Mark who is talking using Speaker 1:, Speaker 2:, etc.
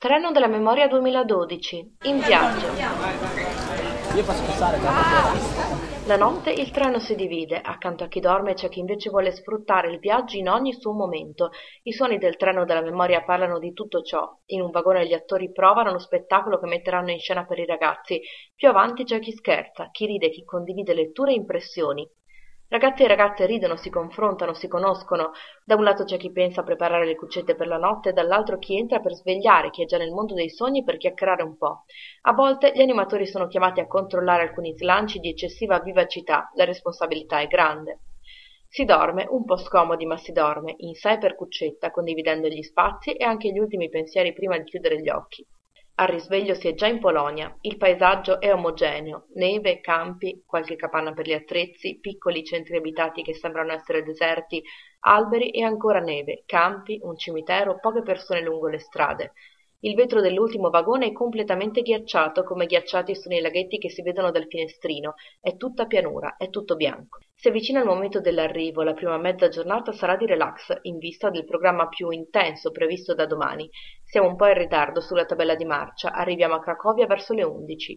Speaker 1: Treno della memoria 2012. In viaggio.
Speaker 2: Io posso passare
Speaker 1: La notte il treno si divide, accanto a chi dorme c'è chi invece vuole sfruttare il viaggio in ogni suo momento. I suoni del treno della memoria parlano di tutto ciò. In un vagone gli attori provano lo spettacolo che metteranno in scena per i ragazzi. Più avanti c'è chi scherza, chi ride, chi condivide letture e impressioni. Ragazzi e ragazze ridono, si confrontano, si conoscono. Da un lato c'è chi pensa a preparare le cuccette per la notte, dall'altro chi entra per svegliare, chi è già nel mondo dei sogni per chiacchierare un po'. A volte gli animatori sono chiamati a controllare alcuni slanci di eccessiva vivacità, la responsabilità è grande. Si dorme, un po' scomodi ma si dorme, in sé per cuccetta, condividendo gli spazi e anche gli ultimi pensieri prima di chiudere gli occhi. Al risveglio si è già in Polonia. Il paesaggio è omogeneo: neve, campi, qualche capanna per gli attrezzi, piccoli centri abitati che sembrano essere deserti, alberi e ancora neve, campi, un cimitero, poche persone lungo le strade. Il vetro dell'ultimo vagone è completamente ghiacciato, come ghiacciati sono i laghetti che si vedono dal finestrino. È tutta pianura, è tutto bianco. Si avvicina il momento dell'arrivo, la prima mezza giornata sarà di relax, in vista del programma più intenso previsto da domani. Siamo un po' in ritardo sulla tabella di marcia, arriviamo a Cracovia verso le undici.